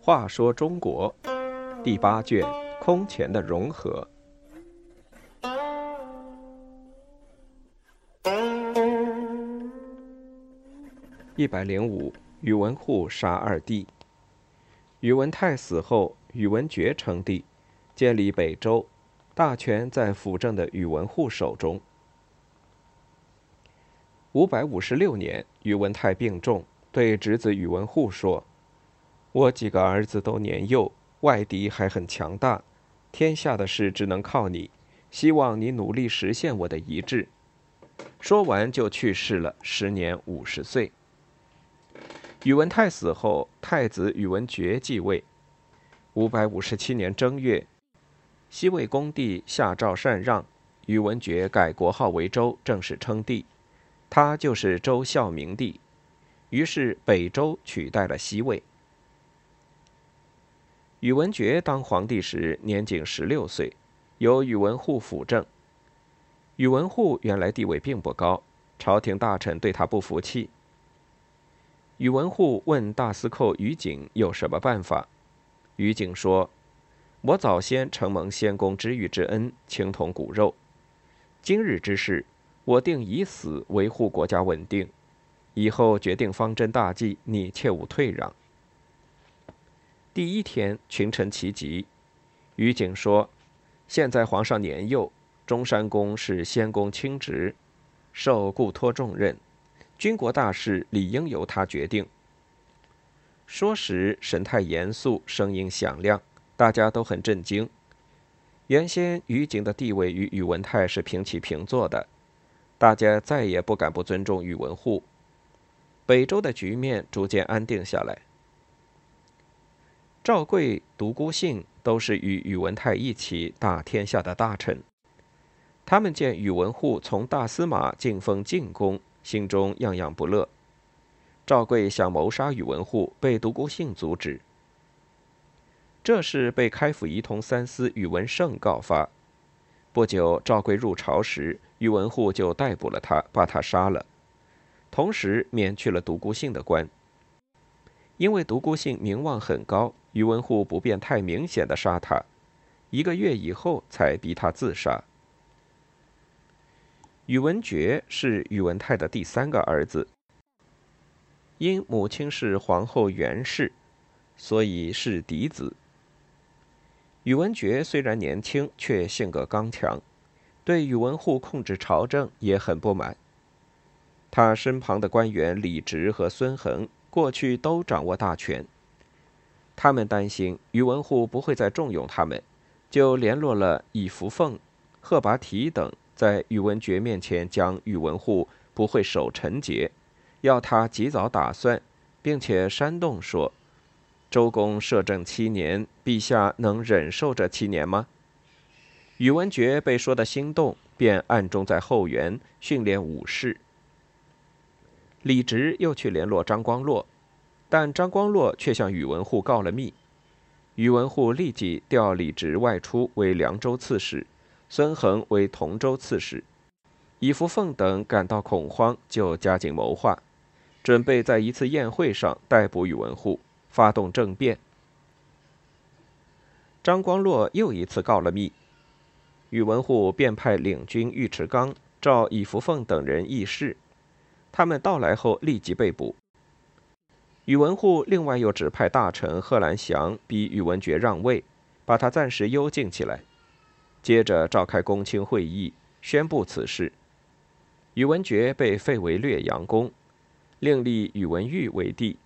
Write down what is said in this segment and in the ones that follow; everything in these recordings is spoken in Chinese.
话说中国第八卷空前的融合。一百零五，宇文护杀二弟。宇文泰死后，宇文觉称帝，建立北周，大权在辅政的宇文护手中。五百五十六年，宇文泰病重，对侄子宇文护说。我几个儿子都年幼，外敌还很强大，天下的事只能靠你。希望你努力实现我的遗志。说完就去世了，时年五十岁。宇文泰死后，太子宇文觉继位。五百五十七年正月，西魏恭帝下诏禅让，宇文觉改国号为周，正式称帝。他就是周孝明帝。于是北周取代了西魏。宇文觉当皇帝时年仅十六岁，由宇文护辅政。宇文护原来地位并不高，朝廷大臣对他不服气。宇文护问大司寇于景有什么办法，于景说：“我早先承蒙先公知遇之恩，情同骨肉。今日之事，我定以死维护国家稳定。以后决定方针大计，你切勿退让。”第一天，群臣齐集。于景说：“现在皇上年幼，中山公是先公亲侄，受故托重任，军国大事理应由他决定。”说时神态严肃，声音响亮，大家都很震惊。原先于景的地位与宇文泰是平起平坐的，大家再也不敢不尊重宇文护。北周的局面逐渐安定下来。赵贵、独孤信都是与宇文泰一起打天下的大臣。他们见宇文护从大司马晋封晋公，心中样样不乐。赵贵想谋杀宇文护，被独孤信阻止。这事被开府仪同三司宇文胜告发。不久，赵贵入朝时，宇文护就逮捕了他，把他杀了，同时免去了独孤信的官。因为独孤信名望很高。宇文护不便太明显的杀他，一个月以后才逼他自杀。宇文觉是宇文泰的第三个儿子，因母亲是皇后袁氏，所以是嫡子。宇文觉虽然年轻，却性格刚强，对宇文护控制朝政也很不满。他身旁的官员李直和孙恒过去都掌握大权。他们担心宇文护不会再重用他们，就联络了以福凤、贺拔提等，在宇文觉面前讲宇文护不会守臣节，要他及早打算，并且煽动说：“周公摄政七年，陛下能忍受这七年吗？”宇文觉被说的心动，便暗中在后园训练武士。李直又去联络张光洛。但张光洛却向宇文护告了密，宇文护立即调李直外出为凉州刺史，孙恒为同州刺史，以福凤等感到恐慌，就加紧谋划，准备在一次宴会上逮捕宇文护，发动政变。张光洛又一次告了密，宇文护便派领军尉迟纲召以福凤等人议事，他们到来后立即被捕。宇文护另外又指派大臣贺兰祥逼宇文觉让位，把他暂时幽禁起来。接着召开公卿会议，宣布此事。宇文觉被废为略阳公，另立宇文毓为帝，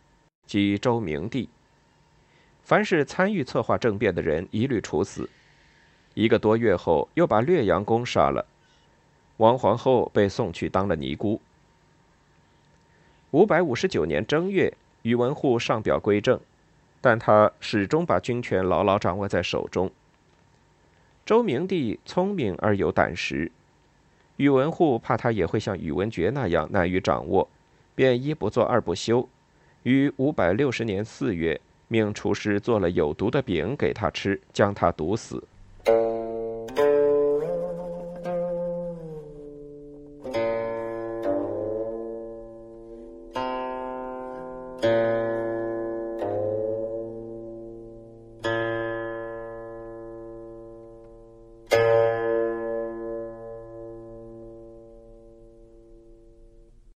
即周明帝。凡是参与策划政变的人，一律处死。一个多月后，又把略阳公杀了。王皇后被送去当了尼姑。五百五十九年正月。宇文护上表归政，但他始终把军权牢牢掌握在手中。周明帝聪明而有胆识，宇文护怕他也会像宇文觉那样难于掌握，便一不做二不休，于五百六十年四月命厨师做了有毒的饼给他吃，将他毒死。